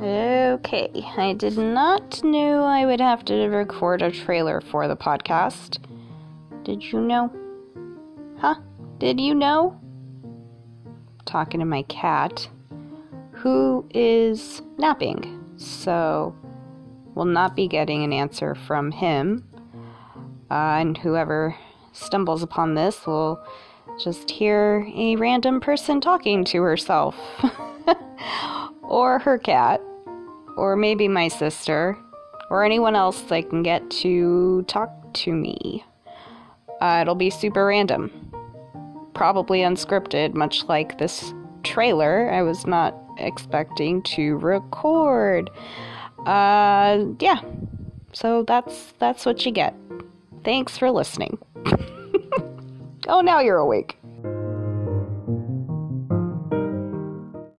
Okay, I did not know I would have to record a trailer for the podcast. Did you know? Huh? Did you know? Talking to my cat, who is napping, so will not be getting an answer from him. Uh, and whoever stumbles upon this will just hear a random person talking to herself. or her cat. Or maybe my sister. Or anyone else that can get to talk to me. Uh, it'll be super random. Probably unscripted, much like this trailer I was not expecting to record. Uh, yeah. So that's that's what you get. Thanks for listening. oh, now you're awake.